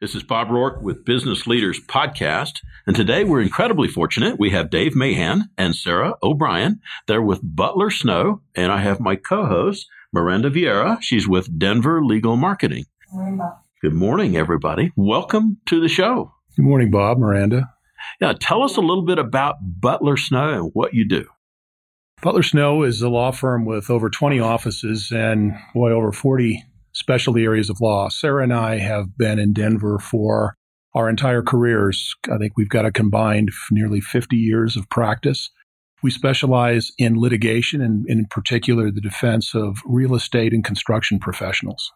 This is Bob Rourke with Business Leaders Podcast. And today we're incredibly fortunate. We have Dave Mahan and Sarah O'Brien. They're with Butler Snow. And I have my co host, Miranda Vieira. She's with Denver Legal Marketing. Good morning, everybody. Welcome to the show. Good morning, Bob, Miranda. Yeah, tell us a little bit about Butler Snow and what you do. Butler Snow is a law firm with over 20 offices and, boy, over 40 specialty areas of law. Sarah and I have been in Denver for our entire careers. I think we've got a combined nearly 50 years of practice. We specialize in litigation and, in particular, the defense of real estate and construction professionals.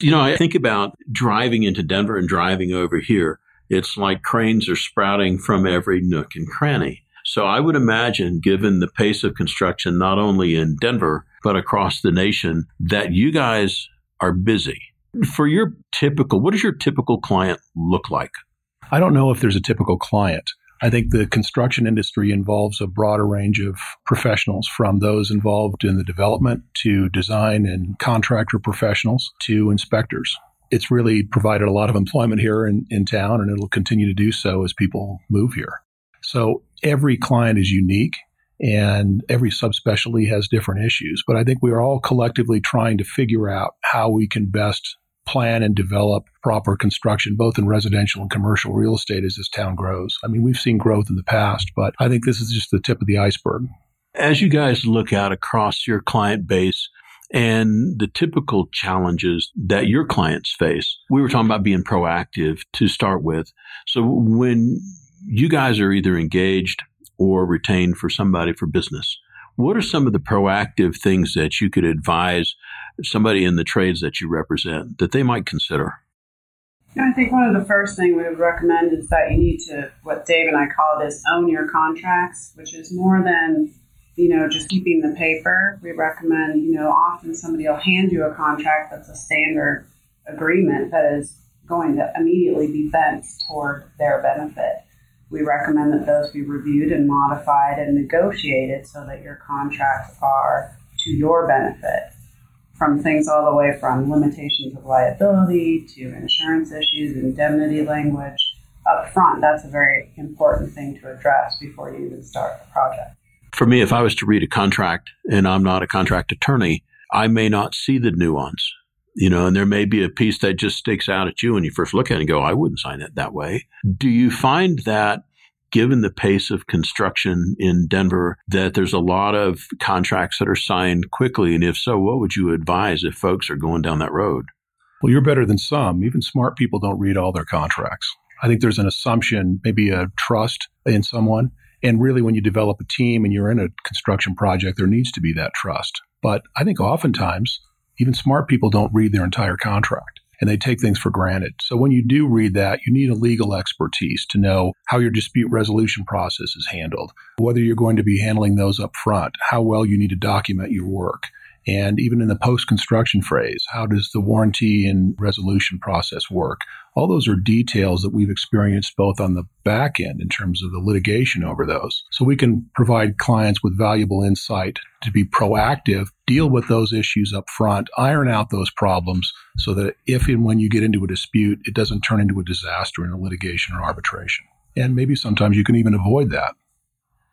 You know, I think about driving into Denver and driving over here. It's like cranes are sprouting from every nook and cranny. So I would imagine, given the pace of construction, not only in Denver, but across the nation, that you guys are busy. For your typical, what does your typical client look like? I don't know if there's a typical client. I think the construction industry involves a broader range of professionals from those involved in the development to design and contractor professionals to inspectors. It's really provided a lot of employment here in, in town and it'll continue to do so as people move here. So every client is unique and every subspecialty has different issues. But I think we are all collectively trying to figure out how we can best plan and develop proper construction, both in residential and commercial real estate as this town grows. I mean, we've seen growth in the past, but I think this is just the tip of the iceberg. As you guys look out across your client base, and the typical challenges that your clients face. We were talking about being proactive to start with. So when you guys are either engaged or retained for somebody for business. What are some of the proactive things that you could advise somebody in the trades that you represent that they might consider? I think one of the first things we would recommend is that you need to, what Dave and I call it, is own your contracts, which is more than, you know, just keeping the paper. We recommend, you know, often somebody will hand you a contract that's a standard agreement that is going to immediately be bent toward their benefit we recommend that those be reviewed and modified and negotiated so that your contracts are to your benefit. From things all the way from limitations of liability to insurance issues, indemnity language up front. That's a very important thing to address before you even start the project. For me, if I was to read a contract and I'm not a contract attorney, I may not see the nuance you know, and there may be a piece that just sticks out at you when you first look at it and go, I wouldn't sign it that way. Do you find that given the pace of construction in Denver, that there's a lot of contracts that are signed quickly? And if so, what would you advise if folks are going down that road? Well, you're better than some. Even smart people don't read all their contracts. I think there's an assumption, maybe a trust in someone. And really, when you develop a team and you're in a construction project, there needs to be that trust. But I think oftentimes even smart people don't read their entire contract and they take things for granted. So when you do read that, you need a legal expertise to know how your dispute resolution process is handled, whether you're going to be handling those up front, how well you need to document your work. And even in the post construction phase, how does the warranty and resolution process work? All those are details that we've experienced both on the back end in terms of the litigation over those. So we can provide clients with valuable insight to be proactive, deal with those issues up front, iron out those problems so that if and when you get into a dispute, it doesn't turn into a disaster in a litigation or arbitration. And maybe sometimes you can even avoid that.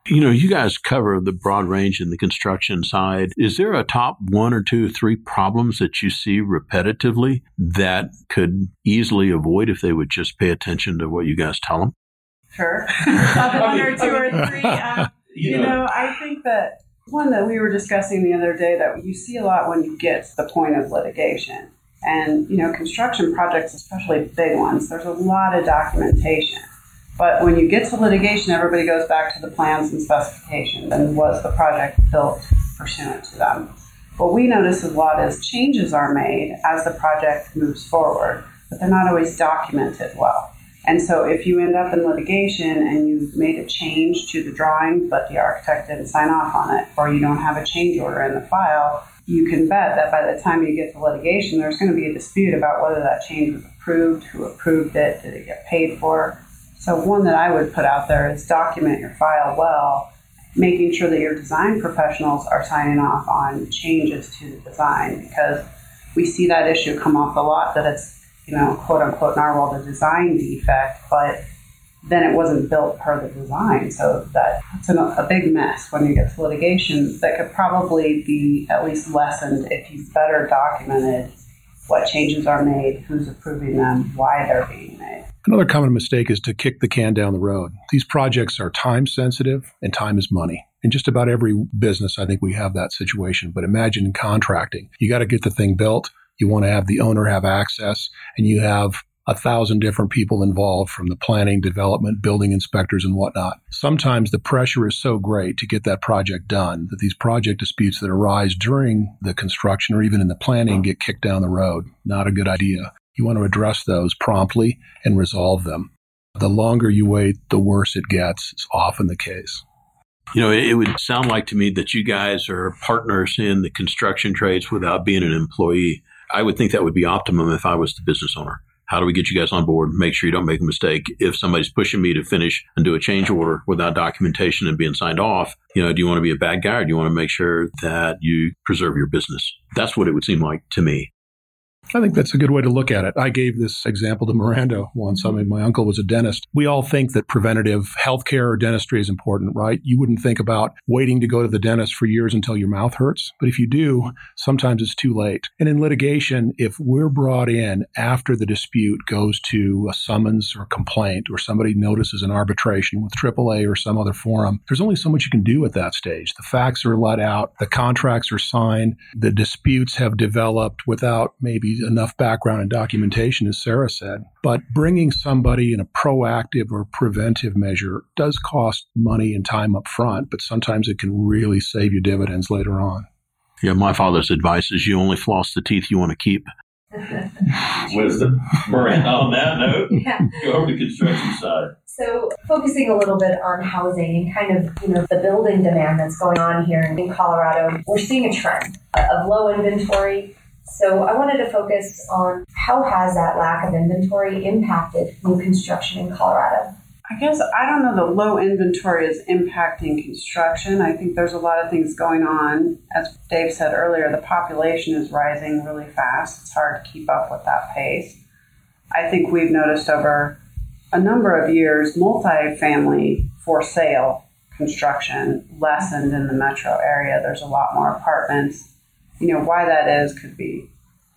You know, you guys cover the broad range in the construction side. Is there a top one or two, three problems that you see repetitively that could easily avoid if they would just pay attention to what you guys tell them? Sure. top one or two or three. Uh, you know, I think that one that we were discussing the other day that you see a lot when you get to the point of litigation. And, you know, construction projects, especially big ones, there's a lot of documentation. But when you get to litigation, everybody goes back to the plans and specifications and was the project built pursuant to them. What we notice a lot is changes are made as the project moves forward, but they're not always documented well. And so if you end up in litigation and you've made a change to the drawing, but the architect didn't sign off on it, or you don't have a change order in the file, you can bet that by the time you get to litigation, there's going to be a dispute about whether that change was approved, who approved it, did it get paid for, so, one that I would put out there is document your file well, making sure that your design professionals are signing off on changes to the design because we see that issue come up a lot that it's you know, quote unquote, in our world, a design defect, but then it wasn't built per the design. So that it's an, a big mess when you get to litigation that could probably be at least lessened if you better documented what changes are made, who's approving them, why they're being made. Another common mistake is to kick the can down the road. These projects are time sensitive and time is money. In just about every business, I think we have that situation. But imagine in contracting, you got to get the thing built. You want to have the owner have access and you have a thousand different people involved from the planning, development, building inspectors and whatnot. Sometimes the pressure is so great to get that project done that these project disputes that arise during the construction or even in the planning get kicked down the road. Not a good idea. You want to address those promptly and resolve them. The longer you wait, the worse it gets. It's often the case. You know, it would sound like to me that you guys are partners in the construction trades without being an employee. I would think that would be optimum if I was the business owner. How do we get you guys on board? Make sure you don't make a mistake. If somebody's pushing me to finish and do a change order without documentation and being signed off, you know, do you want to be a bad guy or do you want to make sure that you preserve your business? That's what it would seem like to me. I think that's a good way to look at it. I gave this example to Miranda once. I mean, my uncle was a dentist. We all think that preventative healthcare or dentistry is important, right? You wouldn't think about waiting to go to the dentist for years until your mouth hurts. But if you do, sometimes it's too late. And in litigation, if we're brought in after the dispute goes to a summons or complaint or somebody notices an arbitration with AAA or some other forum, there's only so much you can do at that stage. The facts are let out, the contracts are signed, the disputes have developed without maybe enough background and documentation, as Sarah said. But bringing somebody in a proactive or preventive measure does cost money and time up front, but sometimes it can really save you dividends later on. Yeah, my father's advice is you only floss the teeth you want to keep. Wisdom. Miranda, on that note, yeah. go over to construction side. So, focusing a little bit on housing and kind of, you know, the building demand that's going on here in Colorado, we're seeing a trend of low inventory so I wanted to focus on how has that lack of inventory impacted new construction in Colorado? I guess I don't know that low inventory is impacting construction. I think there's a lot of things going on. As Dave said earlier, the population is rising really fast. It's hard to keep up with that pace. I think we've noticed over a number of years multifamily for sale construction lessened in the metro area. There's a lot more apartments you know, why that is could be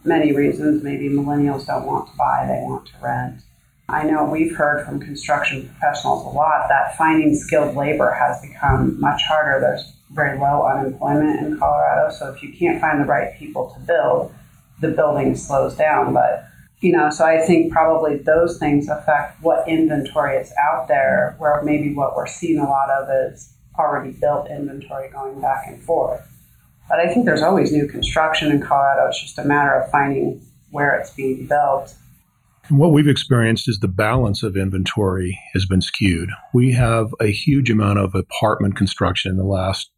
many reasons. Maybe millennials don't want to buy, they want to rent. I know we've heard from construction professionals a lot that finding skilled labor has become much harder. There's very low unemployment in Colorado, so if you can't find the right people to build, the building slows down. But you know, so I think probably those things affect what inventory is out there, where maybe what we're seeing a lot of is already built inventory going back and forth. But I think there's always new construction in Colorado. It's just a matter of finding where it's being built. And what we've experienced is the balance of inventory has been skewed. We have a huge amount of apartment construction in the last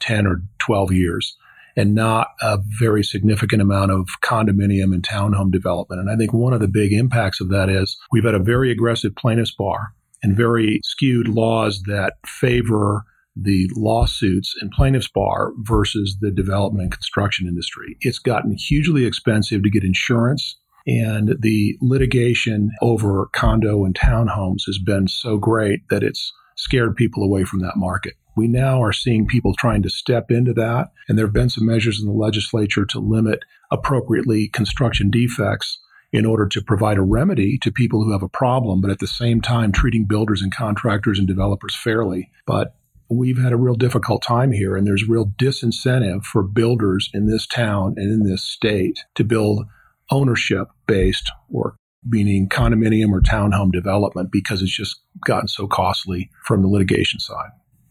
10 or 12 years and not a very significant amount of condominium and townhome development. And I think one of the big impacts of that is we've had a very aggressive plaintiffs bar and very skewed laws that favor the lawsuits and plaintiffs bar versus the development and construction industry. It's gotten hugely expensive to get insurance and the litigation over condo and townhomes has been so great that it's scared people away from that market. We now are seeing people trying to step into that, and there have been some measures in the legislature to limit appropriately construction defects in order to provide a remedy to people who have a problem, but at the same time treating builders and contractors and developers fairly. But we've had a real difficult time here, and there's real disincentive for builders in this town and in this state to build ownership based work, meaning condominium or townhome development, because it's just gotten so costly from the litigation side.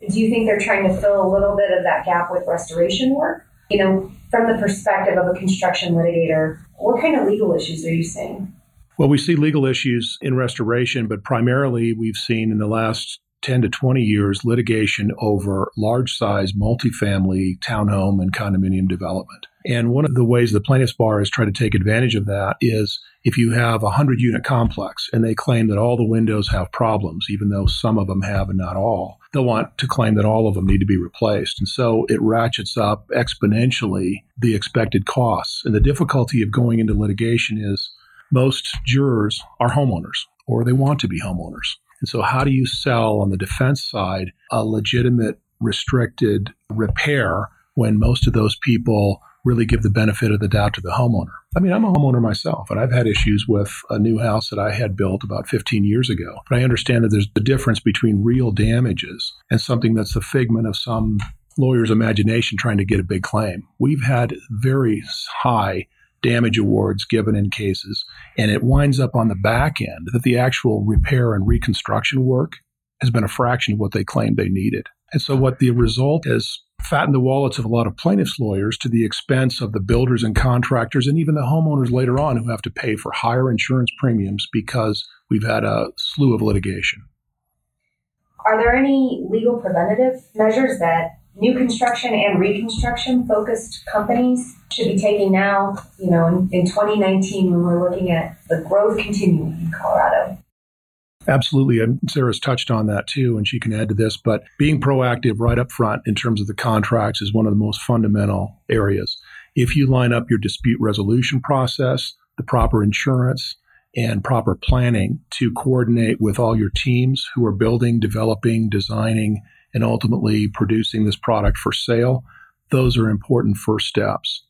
Do you think they're trying to fill a little bit of that gap with restoration work? You know, from the perspective of a construction litigator, what kind of legal issues are you seeing? Well, we see legal issues in restoration, but primarily we've seen in the last 10 to 20 years litigation over large size multifamily townhome and condominium development. And one of the ways the plaintiff's bar is trying to take advantage of that is if you have a 100 unit complex and they claim that all the windows have problems, even though some of them have and not all, they'll want to claim that all of them need to be replaced. And so it ratchets up exponentially the expected costs. And the difficulty of going into litigation is most jurors are homeowners or they want to be homeowners. And so, how do you sell on the defense side a legitimate restricted repair when most of those people really give the benefit of the doubt to the homeowner? I mean, I'm a homeowner myself, and I've had issues with a new house that I had built about 15 years ago. But I understand that there's the difference between real damages and something that's the figment of some lawyer's imagination trying to get a big claim. We've had very high damage awards given in cases, and it winds up on the back end that the actual repair and reconstruction work has been a fraction of what they claimed they needed. And so what the result is fattened the wallets of a lot of plaintiffs' lawyers to the expense of the builders and contractors and even the homeowners later on who have to pay for higher insurance premiums because we've had a slew of litigation. Are there any legal preventative measures that new construction and reconstruction focused companies should be taking now, you know, in, in 2019 when we're looking at the growth continuing in Colorado? Absolutely. And Sarah's touched on that too, and she can add to this. But being proactive right up front in terms of the contracts is one of the most fundamental areas. If you line up your dispute resolution process, the proper insurance, and proper planning to coordinate with all your teams who are building, developing, designing, and ultimately producing this product for sale, those are important first steps.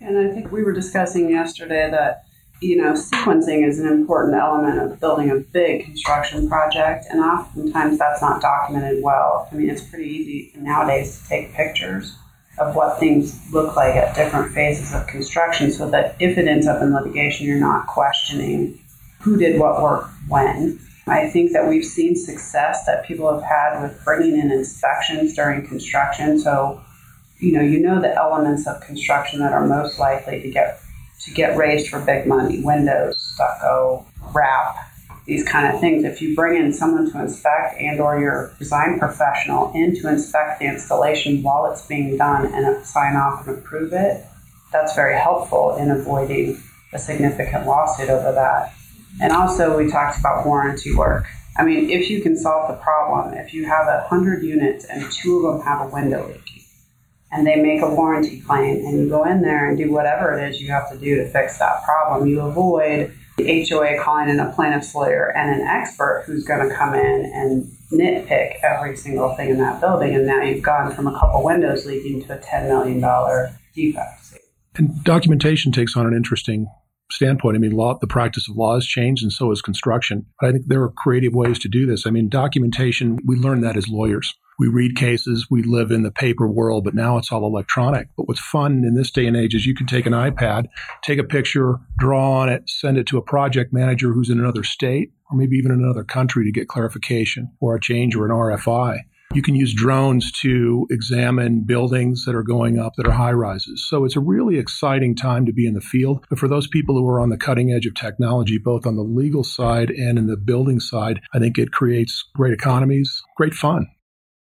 And I think we were discussing yesterday that you know, sequencing is an important element of building a big construction project, and oftentimes that's not documented well. I mean, it's pretty easy nowadays to take pictures of what things look like at different phases of construction so that if it ends up in litigation, you're not questioning who did what work when. I think that we've seen success that people have had with bringing in inspections during construction. So, you know, you know the elements of construction that are most likely to get to get raised for big money, windows, stucco, wrap, these kind of things. If you bring in someone to inspect and or your design professional in to inspect the installation while it's being done and sign off and approve it, that's very helpful in avoiding a significant lawsuit over that. And also we talked about warranty work. I mean, if you can solve the problem, if you have a hundred units and two of them have a window leak, and they make a warranty claim and you go in there and do whatever it is you have to do to fix that problem. You avoid the HOA calling in a plaintiff's lawyer and an expert who's going to come in and nitpick every single thing in that building. And now you've gone from a couple windows leaking to a $10 million defect. And documentation takes on an interesting standpoint. I mean, law, the practice of law has changed and so has construction. But I think there are creative ways to do this. I mean, documentation, we learn that as lawyers we read cases, we live in the paper world, but now it's all electronic. But what's fun in this day and age is you can take an iPad, take a picture, draw on it, send it to a project manager who's in another state or maybe even in another country to get clarification or a change or an RFI. You can use drones to examine buildings that are going up that are high rises. So it's a really exciting time to be in the field. But for those people who are on the cutting edge of technology, both on the legal side and in the building side, I think it creates great economies, great fun.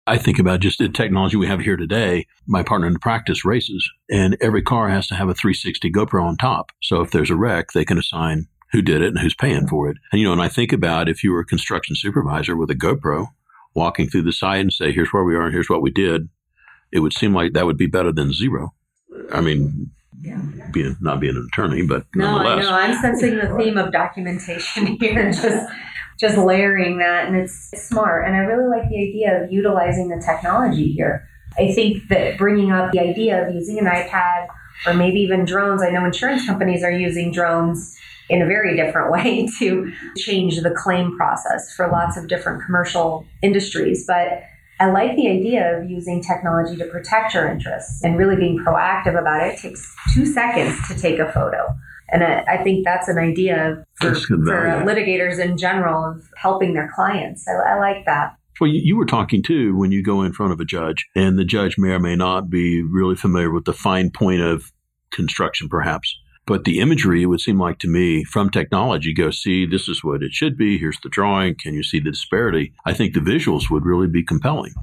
I think about just the technology we have here today. My partner in practice races, and every car has to have a 360 GoPro on top. So if there's a wreck, they can assign who did it and who's paying for it. And you know, and I think about if you were a construction supervisor with a GoPro walking through the site and say, "Here's where we are and here's what we did," it would seem like that would be better than zero. I mean, yeah. being not being an attorney, but no, I know I'm sensing the theme of documentation here. Just just layering that and it's smart and i really like the idea of utilizing the technology here i think that bringing up the idea of using an ipad or maybe even drones i know insurance companies are using drones in a very different way to change the claim process for lots of different commercial industries but I like the idea of using technology to protect your interests and really being proactive about it. It takes two seconds to take a photo. And I, I think that's an idea for, for uh, litigators in general of helping their clients. I, I like that. Well, you, you, were talking too when you go in front of a judge, and the judge may or may not be really familiar with the fine point of construction, perhaps. But the imagery, it would seem like to me, from technology, go see this is what it should be. Here's the drawing. Can you see the disparity? I think the visuals would really be compelling.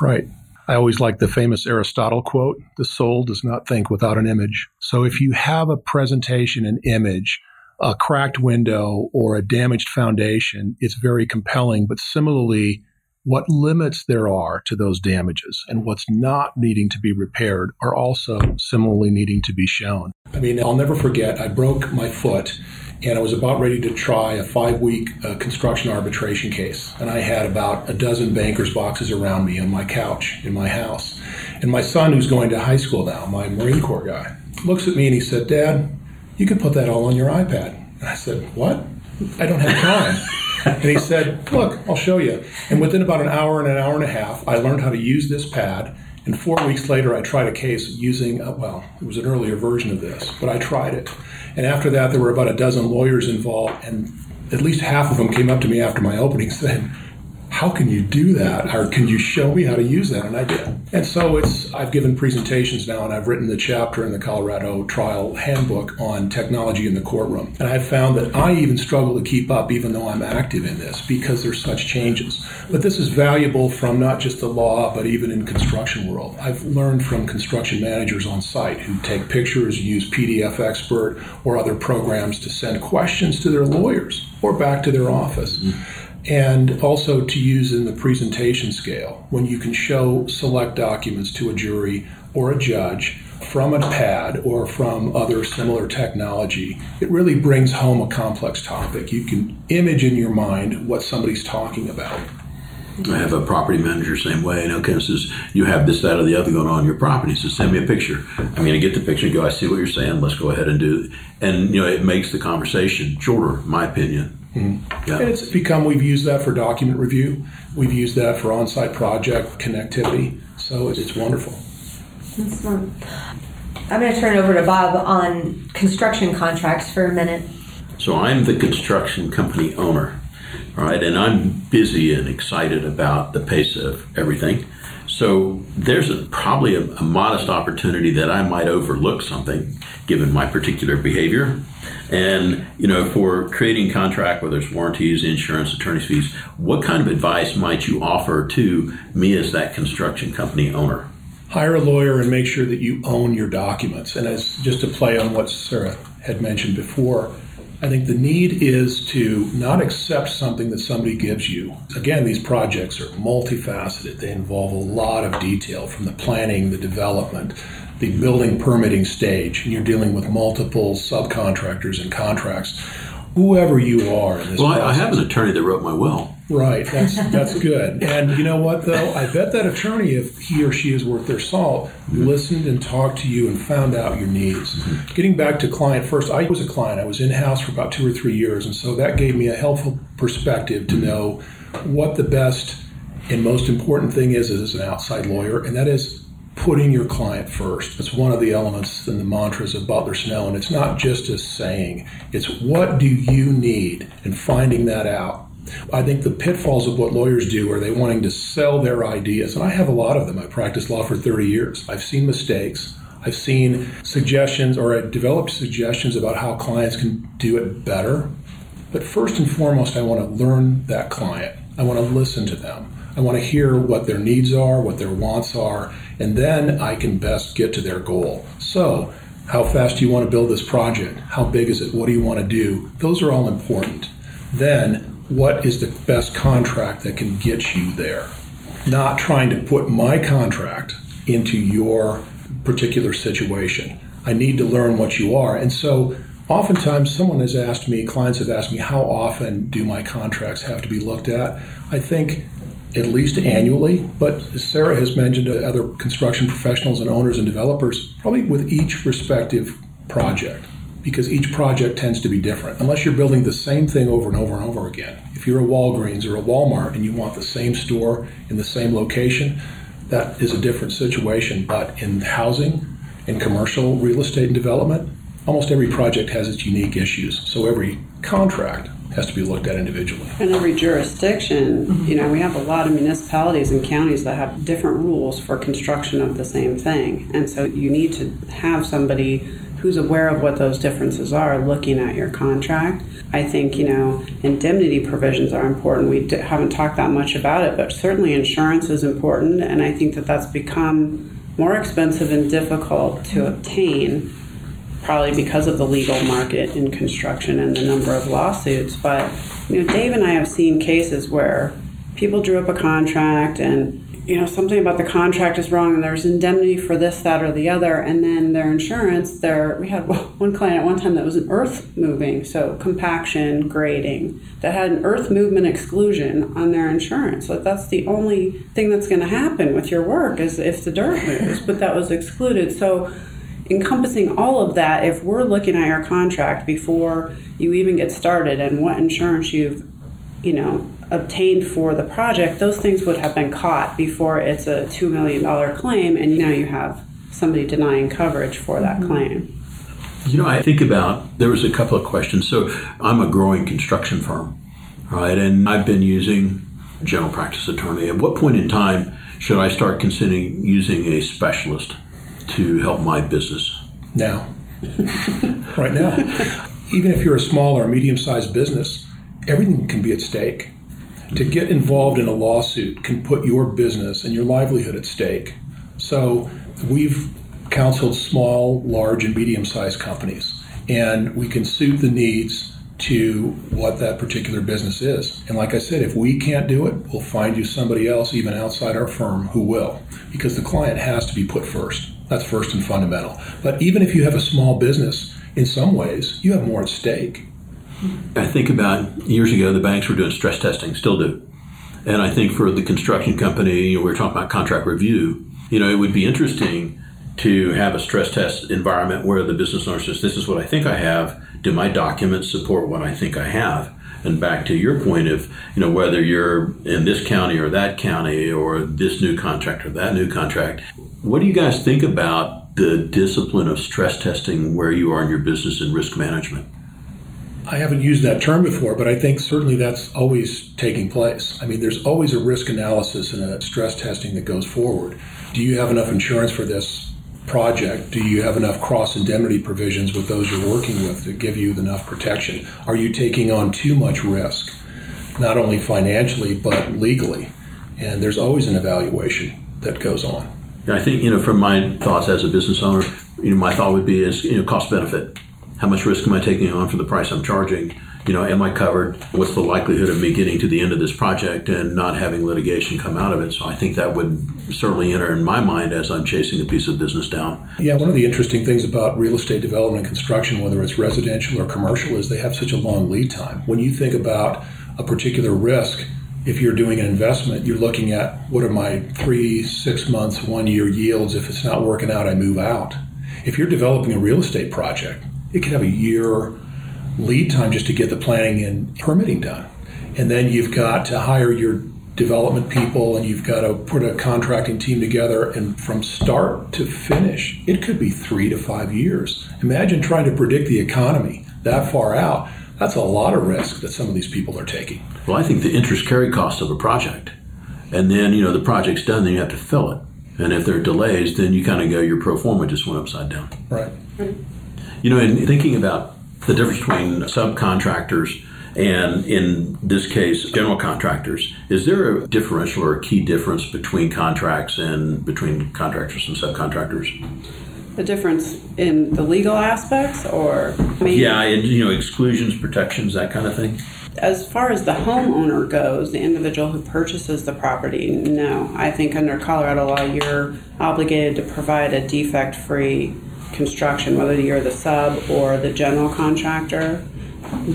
Right. I always like the famous Aristotle quote the soul does not think without an image. So if you have a presentation, an image, a cracked window, or a damaged foundation, it's very compelling. But similarly, what limits there are to those damages and what's not needing to be repaired are also similarly needing to be shown. I mean, I'll never forget, I broke my foot and I was about ready to try a five week uh, construction arbitration case. And I had about a dozen banker's boxes around me on my couch in my house. And my son, who's going to high school now, my Marine Corps guy, looks at me and he said, Dad, you can put that all on your iPad. And I said, What? I don't have time. And he said, Look, I'll show you. And within about an hour and an hour and a half, I learned how to use this pad. And four weeks later, I tried a case using, uh, well, it was an earlier version of this, but I tried it. And after that, there were about a dozen lawyers involved, and at least half of them came up to me after my opening saying, how can you do that? Or can you show me how to use that? And I did. And so it's I've given presentations now and I've written the chapter in the Colorado trial handbook on technology in the courtroom. And I've found that I even struggle to keep up even though I'm active in this because there's such changes. But this is valuable from not just the law, but even in construction world. I've learned from construction managers on site who take pictures, use PDF expert or other programs to send questions to their lawyers or back to their office. Mm-hmm and also to use in the presentation scale when you can show select documents to a jury or a judge from a pad or from other similar technology, it really brings home a complex topic. You can image in your mind what somebody's talking about. I have a property manager same way. And okay, says you have this, that, or the other going on in your property. So send me a picture. I'm going to get the picture go. I see what you're saying. Let's go ahead and do. It. And you know, it makes the conversation shorter, my opinion. Mm-hmm. Yeah. And it's become, we've used that for document review. We've used that for on site project connectivity. So it's, it's wonderful. That's fun. I'm going to turn it over to Bob on construction contracts for a minute. So I'm the construction company owner, right? And I'm busy and excited about the pace of everything. So there's a, probably a, a modest opportunity that I might overlook something given my particular behavior. And, you know, for creating contract, whether it's warranties, insurance, attorney's fees, what kind of advice might you offer to me as that construction company owner? Hire a lawyer and make sure that you own your documents. And as just to play on what Sarah had mentioned before, I think the need is to not accept something that somebody gives you. Again, these projects are multifaceted. They involve a lot of detail from the planning, the development, the building permitting stage, and you're dealing with multiple subcontractors and contracts. Whoever you are in this Well, process, I have an attorney that wrote my will. Right, that's that's good. And you know what though? I bet that attorney, if he or she is worth their salt, listened and talked to you and found out your needs. Mm-hmm. Getting back to client first, I was a client. I was in house for about two or three years, and so that gave me a helpful perspective to know what the best and most important thing is as an outside lawyer, and that is putting your client first. It's one of the elements in the mantras of Butler Snow, and it's not just a saying. It's what do you need, and finding that out. I think the pitfalls of what lawyers do are they wanting to sell their ideas, and I have a lot of them. I practiced law for 30 years. I've seen mistakes. I've seen suggestions or I've developed suggestions about how clients can do it better. But first and foremost, I want to learn that client. I want to listen to them. I want to hear what their needs are, what their wants are, and then I can best get to their goal. So, how fast do you want to build this project? How big is it? What do you want to do? Those are all important. Then, what is the best contract that can get you there? Not trying to put my contract into your particular situation. I need to learn what you are. And so, oftentimes, someone has asked me, clients have asked me, how often do my contracts have to be looked at? I think at least annually. But as Sarah has mentioned, to other construction professionals and owners and developers, probably with each respective project, because each project tends to be different. Unless you're building the same thing over and over and over again. If you're a Walgreens or a Walmart and you want the same store in the same location, that is a different situation. But in housing, in commercial real estate and development, almost every project has its unique issues. So every contract has to be looked at individually. In every jurisdiction, mm-hmm. you know, we have a lot of municipalities and counties that have different rules for construction of the same thing. And so you need to have somebody who's aware of what those differences are looking at your contract. I think, you know, indemnity provisions are important. We d- haven't talked that much about it, but certainly insurance is important. And I think that that's become more expensive and difficult to obtain probably because of the legal market in construction and the number of lawsuits. But you know, Dave and I have seen cases where people drew up a contract and you know, something about the contract is wrong and there's indemnity for this, that, or the other. And then their insurance, their, we had one client at one time that was an earth moving, so compaction, grading, that had an earth movement exclusion on their insurance. So that's the only thing that's going to happen with your work is if the dirt moves, but that was excluded. So encompassing all of that, if we're looking at your contract before you even get started and what insurance you've, you know, obtained for the project, those things would have been caught before it's a $2 million claim, and now you have somebody denying coverage for that mm-hmm. claim. You know, I think about there was a couple of questions. So I'm a growing construction firm, right? And I've been using a general practice attorney. At what point in time should I start considering using a specialist to help my business? Now. right now. Even if you're a small or medium sized business, everything can be at stake to get involved in a lawsuit can put your business and your livelihood at stake. So we've counseled small, large, and medium sized companies, and we can suit the needs to what that particular business is. And like I said, if we can't do it, we'll find you somebody else, even outside our firm, who will, because the client has to be put first. That's first and fundamental. But even if you have a small business, in some ways, you have more at stake. I think about years ago, the banks were doing stress testing, still do. And I think for the construction company, you know, we are talking about contract review, you know, it would be interesting to have a stress test environment where the business owner says, This is what I think I have. Do my documents support what I think I have? And back to your point of, you know, whether you're in this county or that county or this new contract or that new contract, what do you guys think about the discipline of stress testing where you are in your business and risk management? I haven't used that term before, but I think certainly that's always taking place. I mean, there's always a risk analysis and a stress testing that goes forward. Do you have enough insurance for this project? Do you have enough cross indemnity provisions with those you're working with to give you enough protection? Are you taking on too much risk, not only financially, but legally? And there's always an evaluation that goes on. I think, you know, from my thoughts as a business owner, you know, my thought would be is, you know, cost benefit how much risk am I taking on for the price I'm charging? You know, am I covered? What's the likelihood of me getting to the end of this project and not having litigation come out of it? So I think that would certainly enter in my mind as I'm chasing a piece of business down. Yeah, one of the interesting things about real estate development and construction, whether it's residential or commercial, is they have such a long lead time. When you think about a particular risk, if you're doing an investment, you're looking at what are my three, six months, one year yields. If it's not working out, I move out. If you're developing a real estate project, it can have a year lead time just to get the planning and permitting done. And then you've got to hire your development people and you've got to put a contracting team together. And from start to finish, it could be three to five years. Imagine trying to predict the economy that far out. That's a lot of risk that some of these people are taking. Well, I think the interest carry cost of a project, and then you know the project's done, then you have to fill it. And if there are delays, then you kind of go your pro forma just went upside down. Right. You know, in thinking about the difference between subcontractors and in this case, general contractors, is there a differential or a key difference between contracts and between contractors and subcontractors? The difference in the legal aspects, or mean, yeah, you know, exclusions, protections, that kind of thing. As far as the homeowner goes, the individual who purchases the property, no. I think under Colorado law, you're obligated to provide a defect-free construction, whether you're the sub or the general contractor.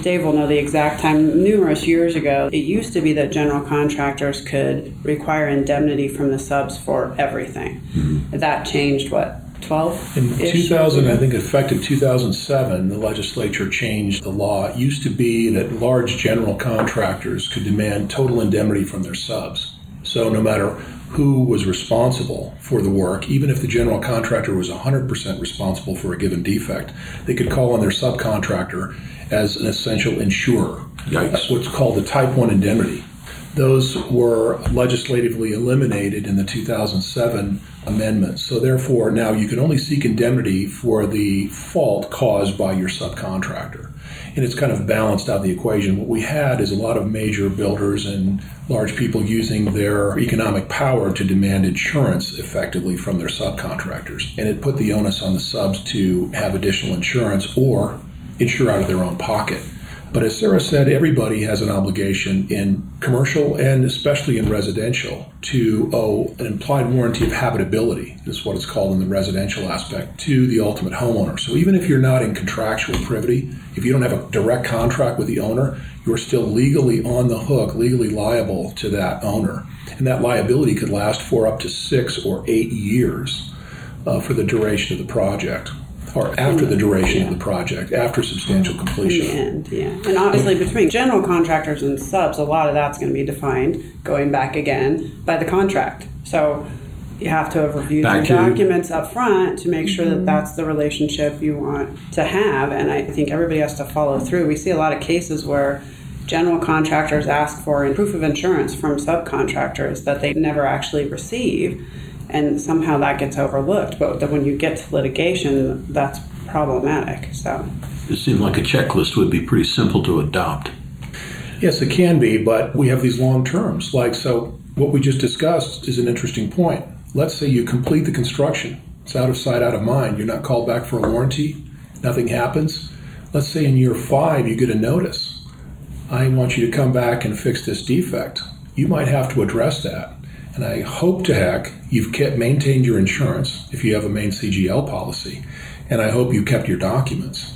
Dave will know the exact time. Numerous years ago, it used to be that general contractors could require indemnity from the subs for everything. Mm-hmm. That changed, what, 12? In 2000, I think effective 2007, the legislature changed the law. It used to be that large general contractors could demand total indemnity from their subs. So no matter who was responsible for the work, even if the general contractor was 100% responsible for a given defect, they could call on their subcontractor as an essential insurer. Yikes. What's called the Type 1 indemnity. Those were legislatively eliminated in the 2007 amendments. So, therefore, now you can only seek indemnity for the fault caused by your subcontractor and it's kind of balanced out the equation. What we had is a lot of major builders and large people using their economic power to demand insurance effectively from their subcontractors. And it put the onus on the subs to have additional insurance or insure out of their own pocket. But as Sarah said, everybody has an obligation in commercial and especially in residential to owe an implied warranty of habitability, is what it's called in the residential aspect, to the ultimate homeowner. So even if you're not in contractual privity, if you don't have a direct contract with the owner, you're still legally on the hook, legally liable to that owner. And that liability could last for up to six or eight years uh, for the duration of the project or after the duration yeah. of the project, after substantial completion. In the end, yeah. And obviously, between general contractors and subs, a lot of that's going to be defined, going back again, by the contract. So you have to have reviewed back your documents up front to make sure that mm-hmm. that's the relationship you want to have. And I think everybody has to follow through. We see a lot of cases where general contractors ask for proof of insurance from subcontractors that they never actually receive and somehow that gets overlooked. But when you get to litigation, that's problematic. So it seems like a checklist would be pretty simple to adopt. Yes, it can be, but we have these long terms. Like so, what we just discussed is an interesting point. Let's say you complete the construction. It's out of sight, out of mind. You're not called back for a warranty. Nothing happens. Let's say in year five you get a notice. I want you to come back and fix this defect. You might have to address that. And I hope to heck you've kept, maintained your insurance if you have a main CGL policy. And I hope you kept your documents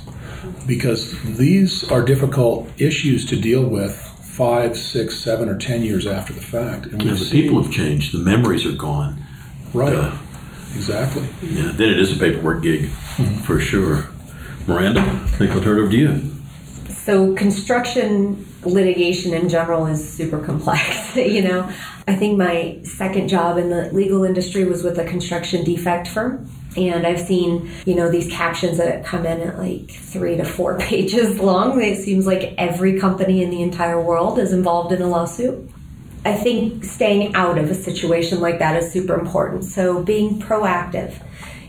because these are difficult issues to deal with five, six, seven, or ten years after the fact. And yeah, the people have changed. The memories are gone. Right. Uh, exactly. Yeah. Then it is a paperwork gig mm-hmm. for sure. Miranda, I think I'll turn it over to you. So construction litigation in general is super complex. you know, I think my second job in the legal industry was with a construction defect firm. And I've seen, you know, these captions that come in at like three to four pages long. It seems like every company in the entire world is involved in a lawsuit. I think staying out of a situation like that is super important. So being proactive.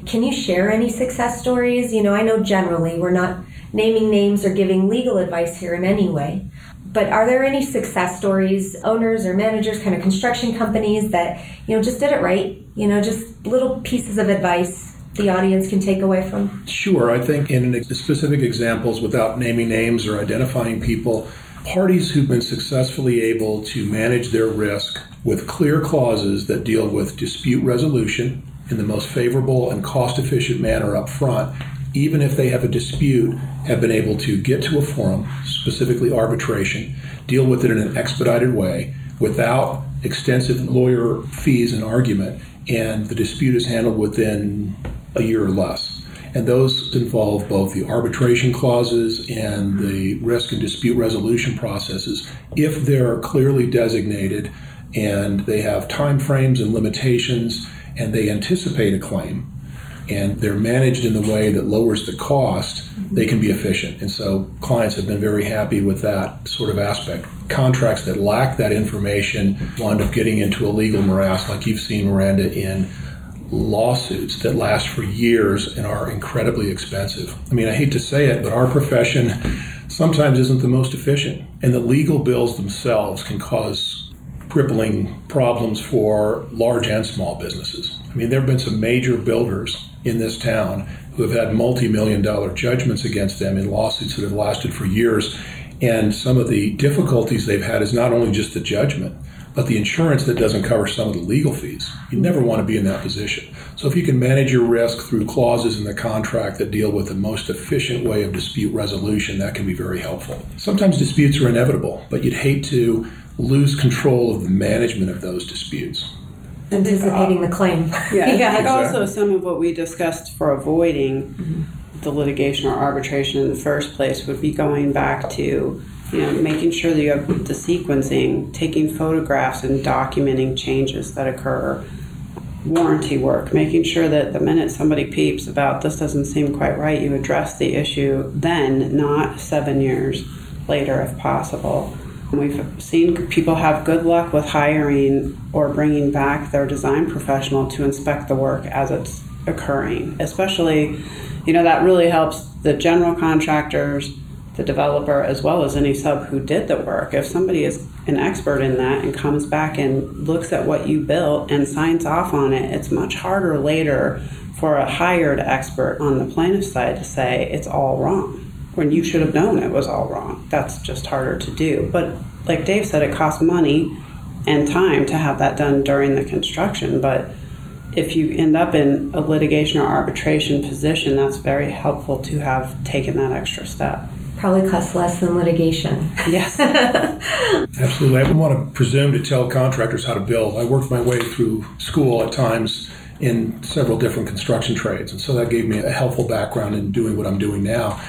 Can you share any success stories? You know, I know generally we're not naming names or giving legal advice here in any way, but are there any success stories, owners or managers, kind of construction companies that, you know, just did it right? You know, just little pieces of advice the audience can take away from? Sure. I think in specific examples, without naming names or identifying people, parties who've been successfully able to manage their risk with clear clauses that deal with dispute resolution in the most favorable and cost efficient manner up front even if they have a dispute, have been able to get to a forum, specifically arbitration, deal with it in an expedited way without extensive lawyer fees and argument, and the dispute is handled within a year or less. And those involve both the arbitration clauses and the risk and dispute resolution processes if they're clearly designated and they have time frames and limitations and they anticipate a claim and they're managed in the way that lowers the cost, they can be efficient. And so clients have been very happy with that sort of aspect. Contracts that lack that information wind up getting into a legal morass, like you've seen, Miranda, in lawsuits that last for years and are incredibly expensive. I mean, I hate to say it, but our profession sometimes isn't the most efficient. And the legal bills themselves can cause crippling problems for large and small businesses. I mean, there have been some major builders in this town who have had multi million dollar judgments against them in lawsuits that have lasted for years. And some of the difficulties they've had is not only just the judgment, but the insurance that doesn't cover some of the legal fees. You never want to be in that position. So if you can manage your risk through clauses in the contract that deal with the most efficient way of dispute resolution, that can be very helpful. Sometimes disputes are inevitable, but you'd hate to lose control of the management of those disputes anticipating the claim. Yeah, yeah. Exactly. also some of what we discussed for avoiding mm-hmm. the litigation or arbitration in the first place would be going back to you know making sure that you have the sequencing, taking photographs and documenting changes that occur, warranty work, making sure that the minute somebody peeps about this doesn't seem quite right, you address the issue then, not seven years later if possible. We've seen people have good luck with hiring or bringing back their design professional to inspect the work as it's occurring. Especially, you know, that really helps the general contractors, the developer, as well as any sub who did the work. If somebody is an expert in that and comes back and looks at what you built and signs off on it, it's much harder later for a hired expert on the plaintiff side to say it's all wrong when you should have known it was all wrong. That's just harder to do. But like Dave said, it costs money and time to have that done during the construction. But if you end up in a litigation or arbitration position, that's very helpful to have taken that extra step. Probably costs less than litigation. Yes. Absolutely. I wouldn't want to presume to tell contractors how to build. I worked my way through school at times in several different construction trades, and so that gave me a helpful background in doing what I'm doing now.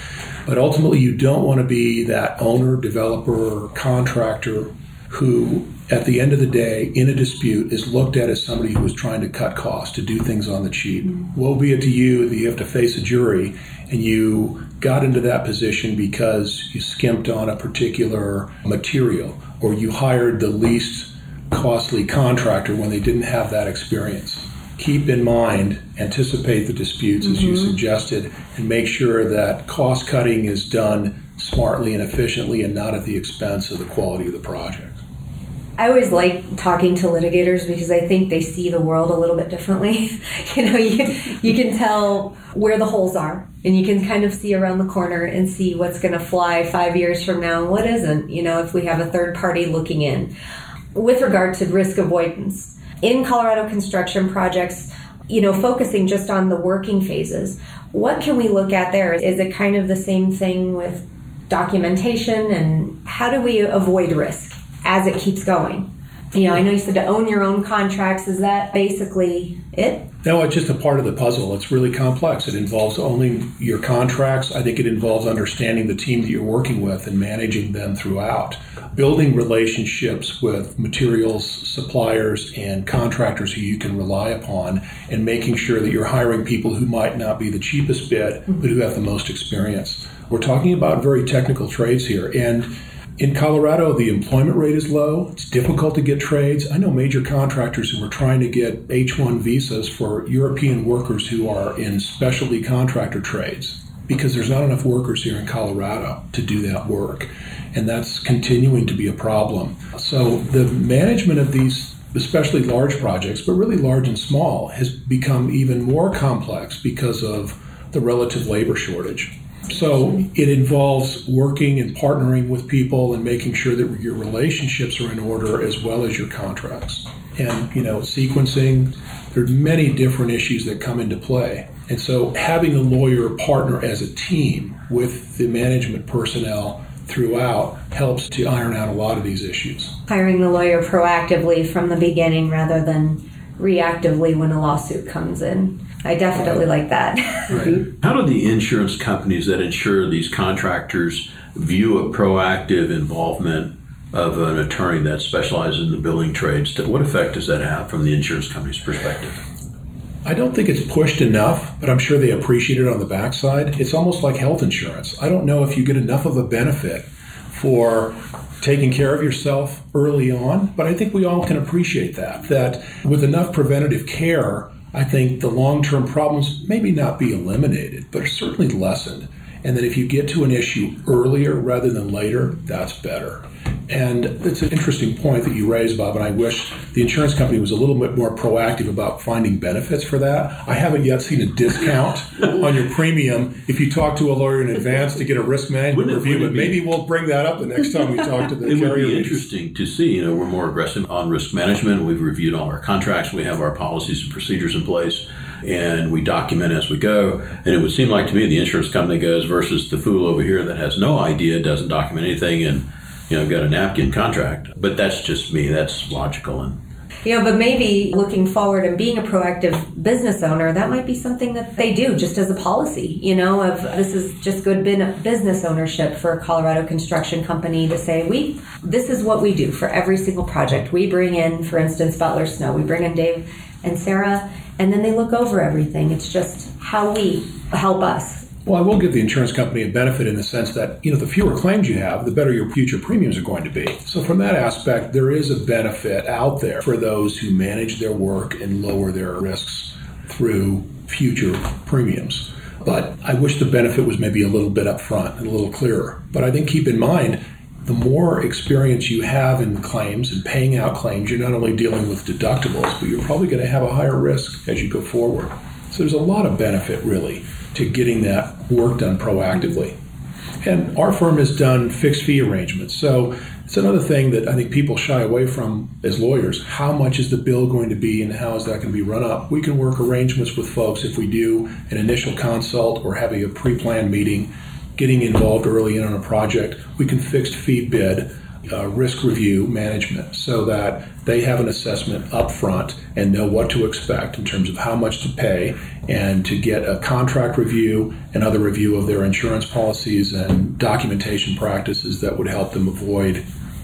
But ultimately, you don't want to be that owner, developer, or contractor who, at the end of the day, in a dispute, is looked at as somebody who is trying to cut costs, to do things on the cheap. Mm-hmm. Woe be it to you that you have to face a jury and you got into that position because you skimped on a particular material or you hired the least costly contractor when they didn't have that experience keep in mind, anticipate the disputes as mm-hmm. you suggested, and make sure that cost cutting is done smartly and efficiently and not at the expense of the quality of the project. I always like talking to litigators because I think they see the world a little bit differently. you know, you, you can tell where the holes are and you can kind of see around the corner and see what's going to fly five years from now and what isn't, you know, if we have a third party looking in. With regard to risk avoidance, in Colorado construction projects, you know, focusing just on the working phases, what can we look at there? Is it kind of the same thing with documentation and how do we avoid risk as it keeps going? You know, I know you said to own your own contracts. Is that basically it? No, it's just a part of the puzzle. It's really complex. It involves owning your contracts. I think it involves understanding the team that you're working with and managing them throughout. Building relationships with materials suppliers and contractors who you can rely upon, and making sure that you're hiring people who might not be the cheapest bid, but who have the most experience. We're talking about very technical trades here. And in Colorado, the employment rate is low. It's difficult to get trades. I know major contractors who are trying to get H 1 visas for European workers who are in specialty contractor trades because there's not enough workers here in Colorado to do that work. And that's continuing to be a problem. So the management of these, especially large projects, but really large and small, has become even more complex because of the relative labor shortage. So it involves working and partnering with people and making sure that your relationships are in order as well as your contracts. And, you know, sequencing, there are many different issues that come into play. And so having a lawyer partner as a team with the management personnel throughout helps to iron out a lot of these issues. Hiring the lawyer proactively from the beginning rather than reactively when a lawsuit comes in. I definitely like that. right. How do the insurance companies that insure these contractors view a proactive involvement of an attorney that specializes in the billing trades? What effect does that have from the insurance company's perspective? I don't think it's pushed enough, but I'm sure they appreciate it on the backside. It's almost like health insurance. I don't know if you get enough of a benefit for taking care of yourself early on, but I think we all can appreciate that. That with enough preventative care, I think the long term problems maybe not be eliminated, but are certainly lessened. And that if you get to an issue earlier rather than later, that's better. And it's an interesting point that you raise, Bob, and I wish the insurance company was a little bit more proactive about finding benefits for that. I haven't yet seen a discount on your premium if you talk to a lawyer in advance to get a risk management wouldn't review, but maybe we'll bring that up the next time we talk to the it carrier. It would be interesting to see. You know, we're more aggressive on risk management. We've reviewed all our contracts. We have our policies and procedures in place and we document as we go. And it would seem like to me the insurance company goes versus the fool over here that has no idea, doesn't document anything, and you know, I've got a napkin contract. But that's just me. That's logical and you know, but maybe looking forward and being a proactive business owner, that might be something that they do just as a policy, you know, of this is just good business ownership for a Colorado construction company to say, we, this is what we do for every single project. We bring in, for instance, Butler Snow, we bring in Dave and Sarah, and then they look over everything. It's just how we help us well, I will give the insurance company a benefit in the sense that, you know, the fewer claims you have, the better your future premiums are going to be. So from that aspect, there is a benefit out there for those who manage their work and lower their risks through future premiums. But I wish the benefit was maybe a little bit up front and a little clearer. But I think keep in mind, the more experience you have in claims and paying out claims, you're not only dealing with deductibles, but you're probably going to have a higher risk as you go forward. So there's a lot of benefit, really, to getting that work done proactively. And our firm has done fixed fee arrangements. So it's another thing that I think people shy away from as lawyers. How much is the bill going to be and how is that going to be run up? We can work arrangements with folks if we do an initial consult or having a pre planned meeting, getting involved early in on a project. We can fixed fee bid uh, risk review management so that they have an assessment up front and know what to expect in terms of how much to pay and to get a contract review and other review of their insurance policies and documentation practices that would help them avoid,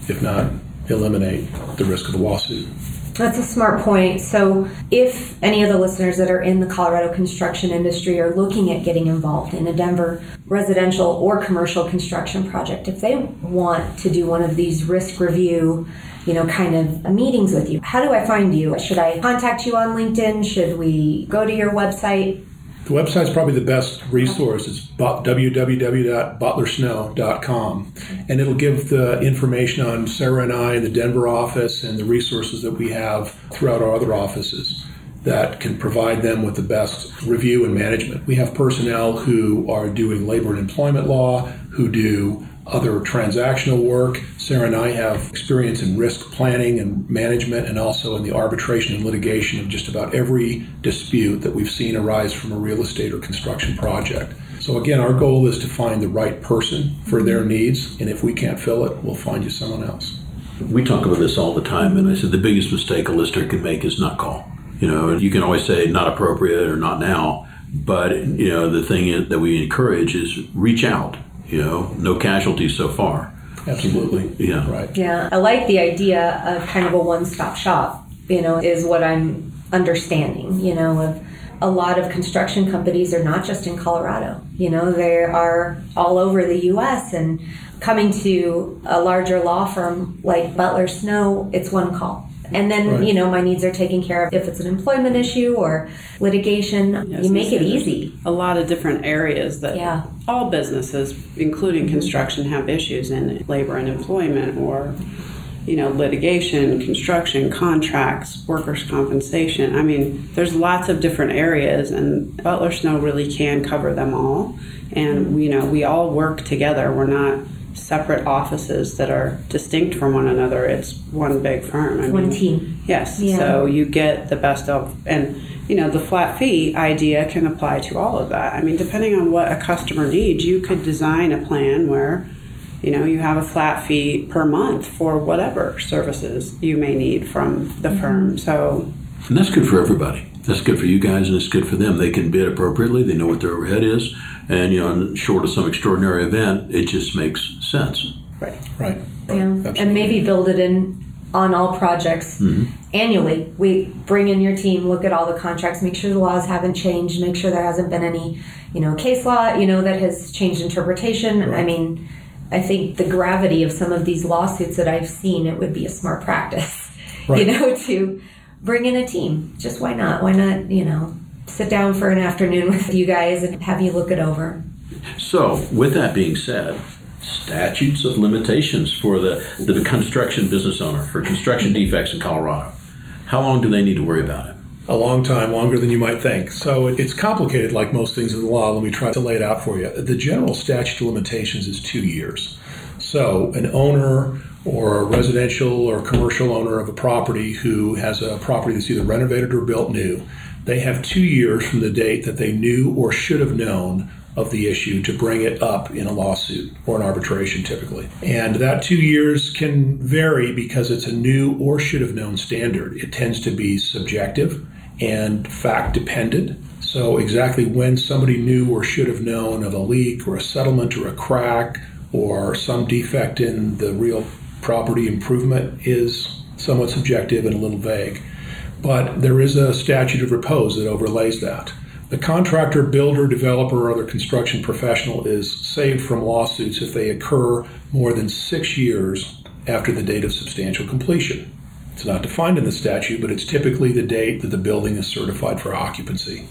if not eliminate, the risk of a lawsuit. That's a smart point. So, if any of the listeners that are in the Colorado construction industry are looking at getting involved in a Denver residential or commercial construction project, if they want to do one of these risk review, you know, kind of meetings with you, how do I find you? Should I contact you on LinkedIn? Should we go to your website? The website's probably the best resource. It's www.butlersnow.com. And it'll give the information on Sarah and I the Denver office and the resources that we have throughout our other offices that can provide them with the best review and management. We have personnel who are doing labor and employment law, who do other transactional work. Sarah and I have experience in risk planning and management and also in the arbitration and litigation of just about every dispute that we've seen arise from a real estate or construction project. So, again, our goal is to find the right person for their mm-hmm. needs, and if we can't fill it, we'll find you someone else. We talk about this all the time, and I said the biggest mistake a lister can make is not call. You know, you can always say not appropriate or not now, but you know the thing that we encourage is reach out you know, no casualties so far. Absolutely. Yeah. Right. Yeah. I like the idea of kind of a one stop shop, you know, is what I'm understanding, you know, of a lot of construction companies are not just in Colorado, you know, they are all over the US and coming to a larger law firm like Butler Snow, it's one call. And then, right. you know, my needs are taken care of. If it's an employment issue or litigation, yes, you make it easy. A lot of different areas that yeah. all businesses, including mm-hmm. construction, have issues in labor and employment or you know, litigation, construction, contracts, workers' compensation. I mean, there's lots of different areas, and Butler Snow really can cover them all. And, mm-hmm. you know, we all work together. We're not separate offices that are distinct from one another. It's one big firm. I one mean, team. Yes. Yeah. So you get the best of, and you know, the flat fee idea can apply to all of that. I mean, depending on what a customer needs, you could design a plan where, you know, you have a flat fee per month for whatever services you may need from the mm-hmm. firm. So, and that's good for everybody. That's good for you guys, and it's good for them. They can bid appropriately. They know what their overhead is and you know, short of some extraordinary event, it just makes sense. Right. Right. Yeah. And maybe build it in on all projects mm-hmm. annually. We bring in your team, look at all the contracts, make sure the laws haven't changed, make sure there hasn't been any, you know, case law, you know, that has changed interpretation. Right. I mean, I think the gravity of some of these lawsuits that I've seen, it would be a smart practice, right. you know, to bring in a team. Just why not? Why not, you know, sit down for an afternoon with you guys and have you look it over. So, with that being said, statutes of limitations for the, the construction business owner for construction defects in Colorado. How long do they need to worry about it? A long time, longer than you might think. So it's complicated, like most things in the law. Let me try to lay it out for you. The general statute of limitations is two years. So an owner or a residential or commercial owner of a property who has a property that's either renovated or built new they have two years from the date that they knew or should have known of the issue to bring it up in a lawsuit or an arbitration typically. And that two years can vary because it's a knew or should have known standard. It tends to be subjective and fact dependent. So, exactly when somebody knew or should have known of a leak or a settlement or a crack or some defect in the real property improvement is somewhat subjective and a little vague but there is a statute of repose that overlays that. The contractor, builder, developer, or other construction professional is saved from lawsuits if they occur more than six years after the date of substantial completion. It's not defined in the statute, but it's typically the date that the building is certified for occupancy.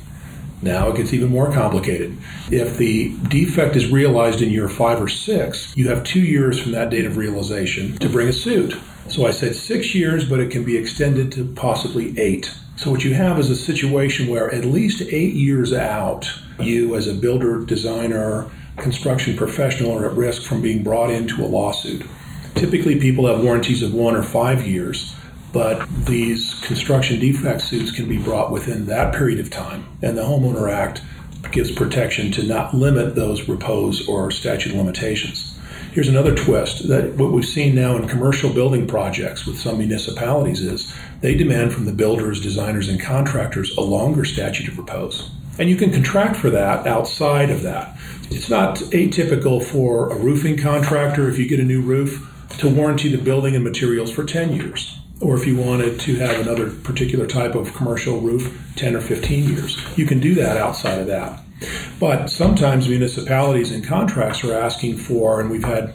Now it gets even more complicated. If the defect is realized in year five or six, you have two years from that date of realization to bring a suit. So I said six years, but it can be extended to possibly eight. So what you have is a situation where at least eight years out, you as a builder, designer, construction professional are at risk from being brought into a lawsuit. Typically, people have warranties of one or five years, but these construction defect suits can be brought within that period of time. And the Homeowner Act gives protection to not limit those repose or statute limitations. Here's another twist that what we've seen now in commercial building projects with some municipalities is they demand from the builders, designers, and contractors a longer statute of repose. And you can contract for that outside of that. It's not atypical for a roofing contractor, if you get a new roof, to warranty the building and materials for 10 years. Or if you wanted to have another particular type of commercial roof, 10 or 15 years. You can do that outside of that. But sometimes municipalities and contracts are asking for, and we've had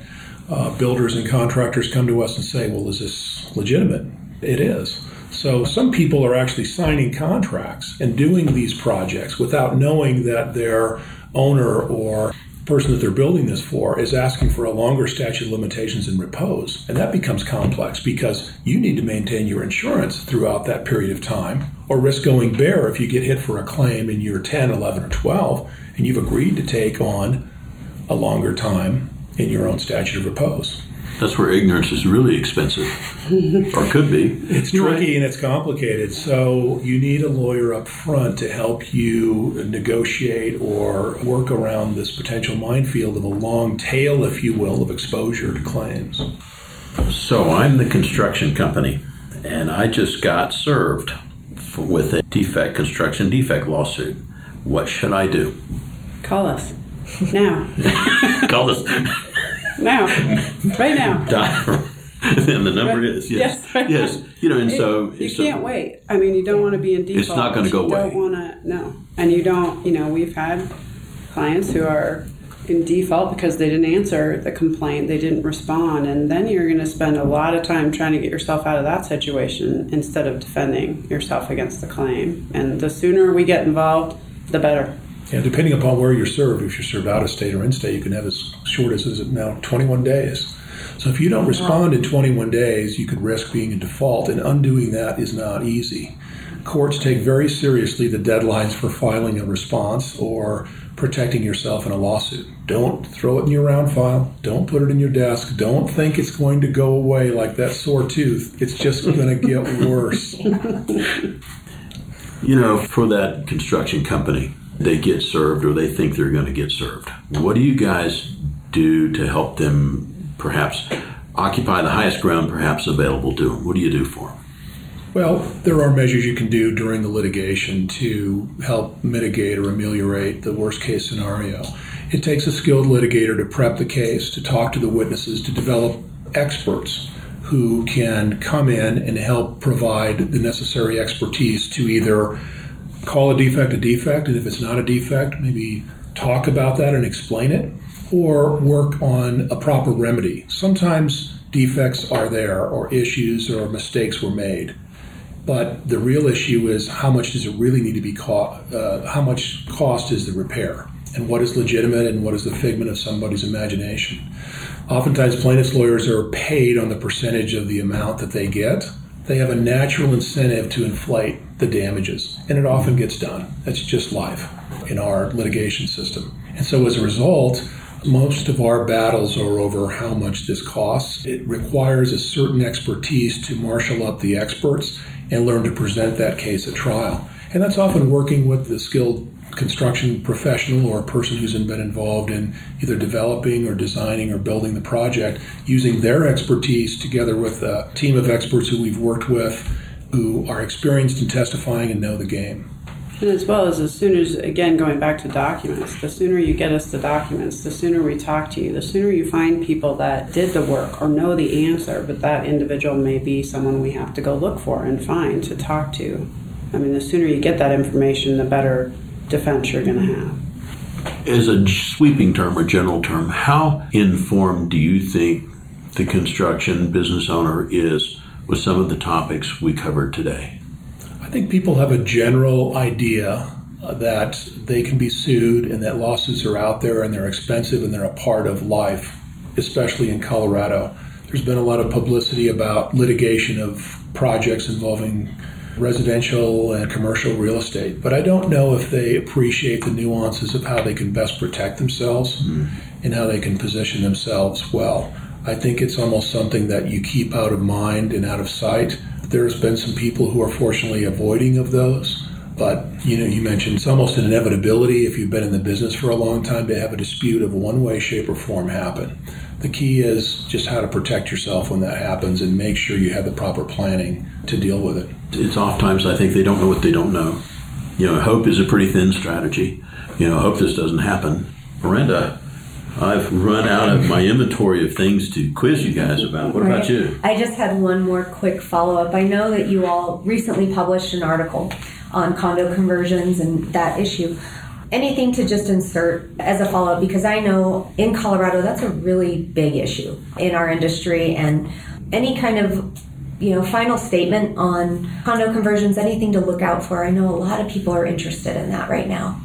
uh, builders and contractors come to us and say, well, is this legitimate? It is. So some people are actually signing contracts and doing these projects without knowing that their owner or person that they're building this for is asking for a longer statute of limitations in repose. And that becomes complex because you need to maintain your insurance throughout that period of time or risk going bare if you get hit for a claim in year 10, 11, or 12 and you've agreed to take on a longer time in your own statute of repose. That's where ignorance is really expensive, or could be. It's tricky and it's complicated. So you need a lawyer up front to help you negotiate or work around this potential minefield of a long tail, if you will, of exposure to claims. So I'm the construction company, and I just got served with a defect construction defect lawsuit. What should I do? Call us now. Call us now, right now. and the number is yes, Yes, right. yes. You know, and It- so you so- can't wait. I mean, you don't want to be in default. It's not gonna go You away. don't want to no, and you don't. You know, we've had clients who are in default because they didn't answer the complaint, they didn't respond, and then you're going to spend a lot of time trying to get yourself out of that situation instead of defending yourself against the claim. And the sooner we get involved, the better. And depending upon where you're served, if you're served out of state or in state, you can have as short as is it now 21 days. So if you don't respond in 21 days, you could risk being in default, and undoing that is not easy. Courts take very seriously the deadlines for filing a response or protecting yourself in a lawsuit. Don't throw it in your round file. Don't put it in your desk. Don't think it's going to go away like that sore tooth. It's just going to get worse. you know, for that construction company, they get served or they think they're going to get served. What do you guys do to help them perhaps occupy the highest ground perhaps available to them? What do you do for them? Well, there are measures you can do during the litigation to help mitigate or ameliorate the worst case scenario. It takes a skilled litigator to prep the case, to talk to the witnesses, to develop experts who can come in and help provide the necessary expertise to either call a defect a defect, and if it's not a defect, maybe talk about that and explain it, or work on a proper remedy. Sometimes defects are there, or issues or mistakes were made. But the real issue is how much does it really need to be cost? Uh, how much cost is the repair? And what is legitimate and what is the figment of somebody's imagination? Oftentimes, plaintiffs' lawyers are paid on the percentage of the amount that they get. They have a natural incentive to inflate the damages, and it often gets done. That's just life in our litigation system. And so, as a result, most of our battles are over how much this costs. It requires a certain expertise to marshal up the experts and learn to present that case at trial. And that's often working with the skilled construction professional or a person who's been involved in either developing or designing or building the project, using their expertise together with a team of experts who we've worked with who are experienced in testifying and know the game. And as well as as soon as, again, going back to documents, the sooner you get us the documents, the sooner we talk to you, the sooner you find people that did the work or know the answer, but that individual may be someone we have to go look for and find to talk to. I mean, the sooner you get that information, the better defense you're going to have. As a sweeping term or general term, how informed do you think the construction business owner is with some of the topics we covered today? I think people have a general idea uh, that they can be sued and that lawsuits are out there and they're expensive and they're a part of life, especially in Colorado. There's been a lot of publicity about litigation of projects involving residential and commercial real estate, but I don't know if they appreciate the nuances of how they can best protect themselves mm. and how they can position themselves well. I think it's almost something that you keep out of mind and out of sight. There's been some people who are fortunately avoiding of those. But you know, you mentioned it's almost an inevitability if you've been in the business for a long time to have a dispute of one way, shape, or form happen. The key is just how to protect yourself when that happens and make sure you have the proper planning to deal with it. It's oftentimes I think they don't know what they don't know. You know, hope is a pretty thin strategy. You know, hope this doesn't happen. Miranda, I've run out of my inventory of things to quiz you guys about. What right. about you? I just had one more quick follow up. I know that you all recently published an article on condo conversions and that issue. Anything to just insert as a follow up because I know in Colorado that's a really big issue in our industry and any kind of you know final statement on condo conversions anything to look out for i know a lot of people are interested in that right now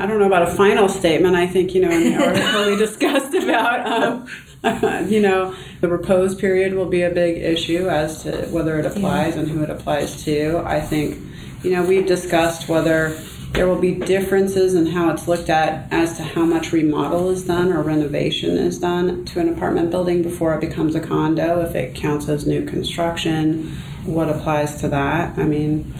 i don't know about a final statement i think you know in the article we discussed about um, you know, the repose period will be a big issue as to whether it applies yeah. and who it applies to. I think, you know, we've discussed whether there will be differences in how it's looked at as to how much remodel is done or renovation is done to an apartment building before it becomes a condo, if it counts as new construction, what applies to that. I mean,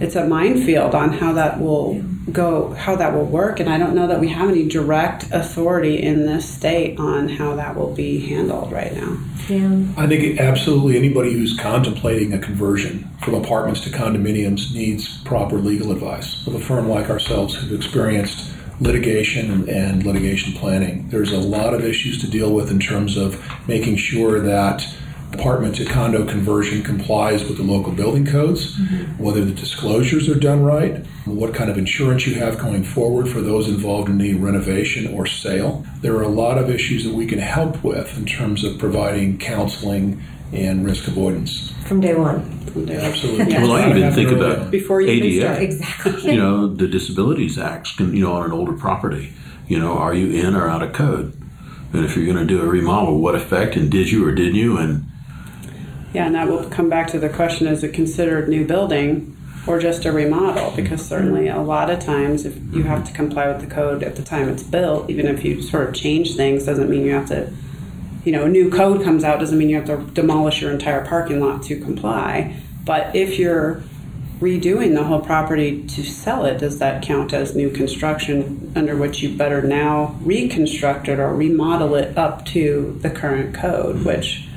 it's a minefield on how that will go, how that will work, and I don't know that we have any direct authority in this state on how that will be handled right now. Yeah. I think absolutely anybody who's contemplating a conversion from apartments to condominiums needs proper legal advice. With a firm like ourselves who've experienced litigation and litigation planning, there's a lot of issues to deal with in terms of making sure that apartment to condo conversion complies with the local building codes, mm-hmm. whether the disclosures are done right, what kind of insurance you have going forward for those involved in the renovation or sale. There are a lot of issues that we can help with in terms of providing counseling and risk avoidance. From day one. From day Absolutely. Well, I even think about before you ADA. Exactly. You know, the Disabilities Act, you know, on an older property. You know, are you in or out of code? And if you're going to do a remodel, what effect and did you or didn't you? And yeah, and that will come back to the question is it considered new building or just a remodel? Because certainly a lot of times, if you have to comply with the code at the time it's built, even if you sort of change things, doesn't mean you have to, you know, a new code comes out, doesn't mean you have to demolish your entire parking lot to comply. But if you're redoing the whole property to sell it, does that count as new construction under which you better now reconstruct it or remodel it up to the current code, which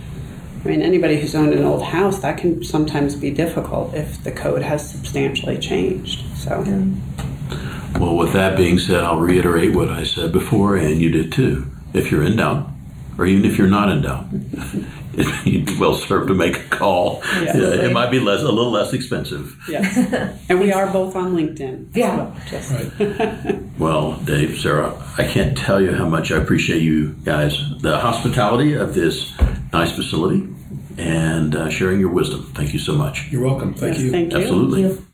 I mean, anybody who's owned an old house, that can sometimes be difficult if the code has substantially changed. So. Yeah. Well, with that being said, I'll reiterate what I said before, and you did too. If you're in doubt, or even if you're not in doubt, you'd be well served to make a call. Yeah, it might be less, a little less expensive. Yes. and we are both on LinkedIn. Yeah. Just. Right. well, Dave, Sarah, I can't tell you how much I appreciate you guys, the hospitality of this nice facility, and uh, sharing your wisdom. Thank you so much. You're welcome. Thank yes, you. Thank you. Absolutely. Thank you.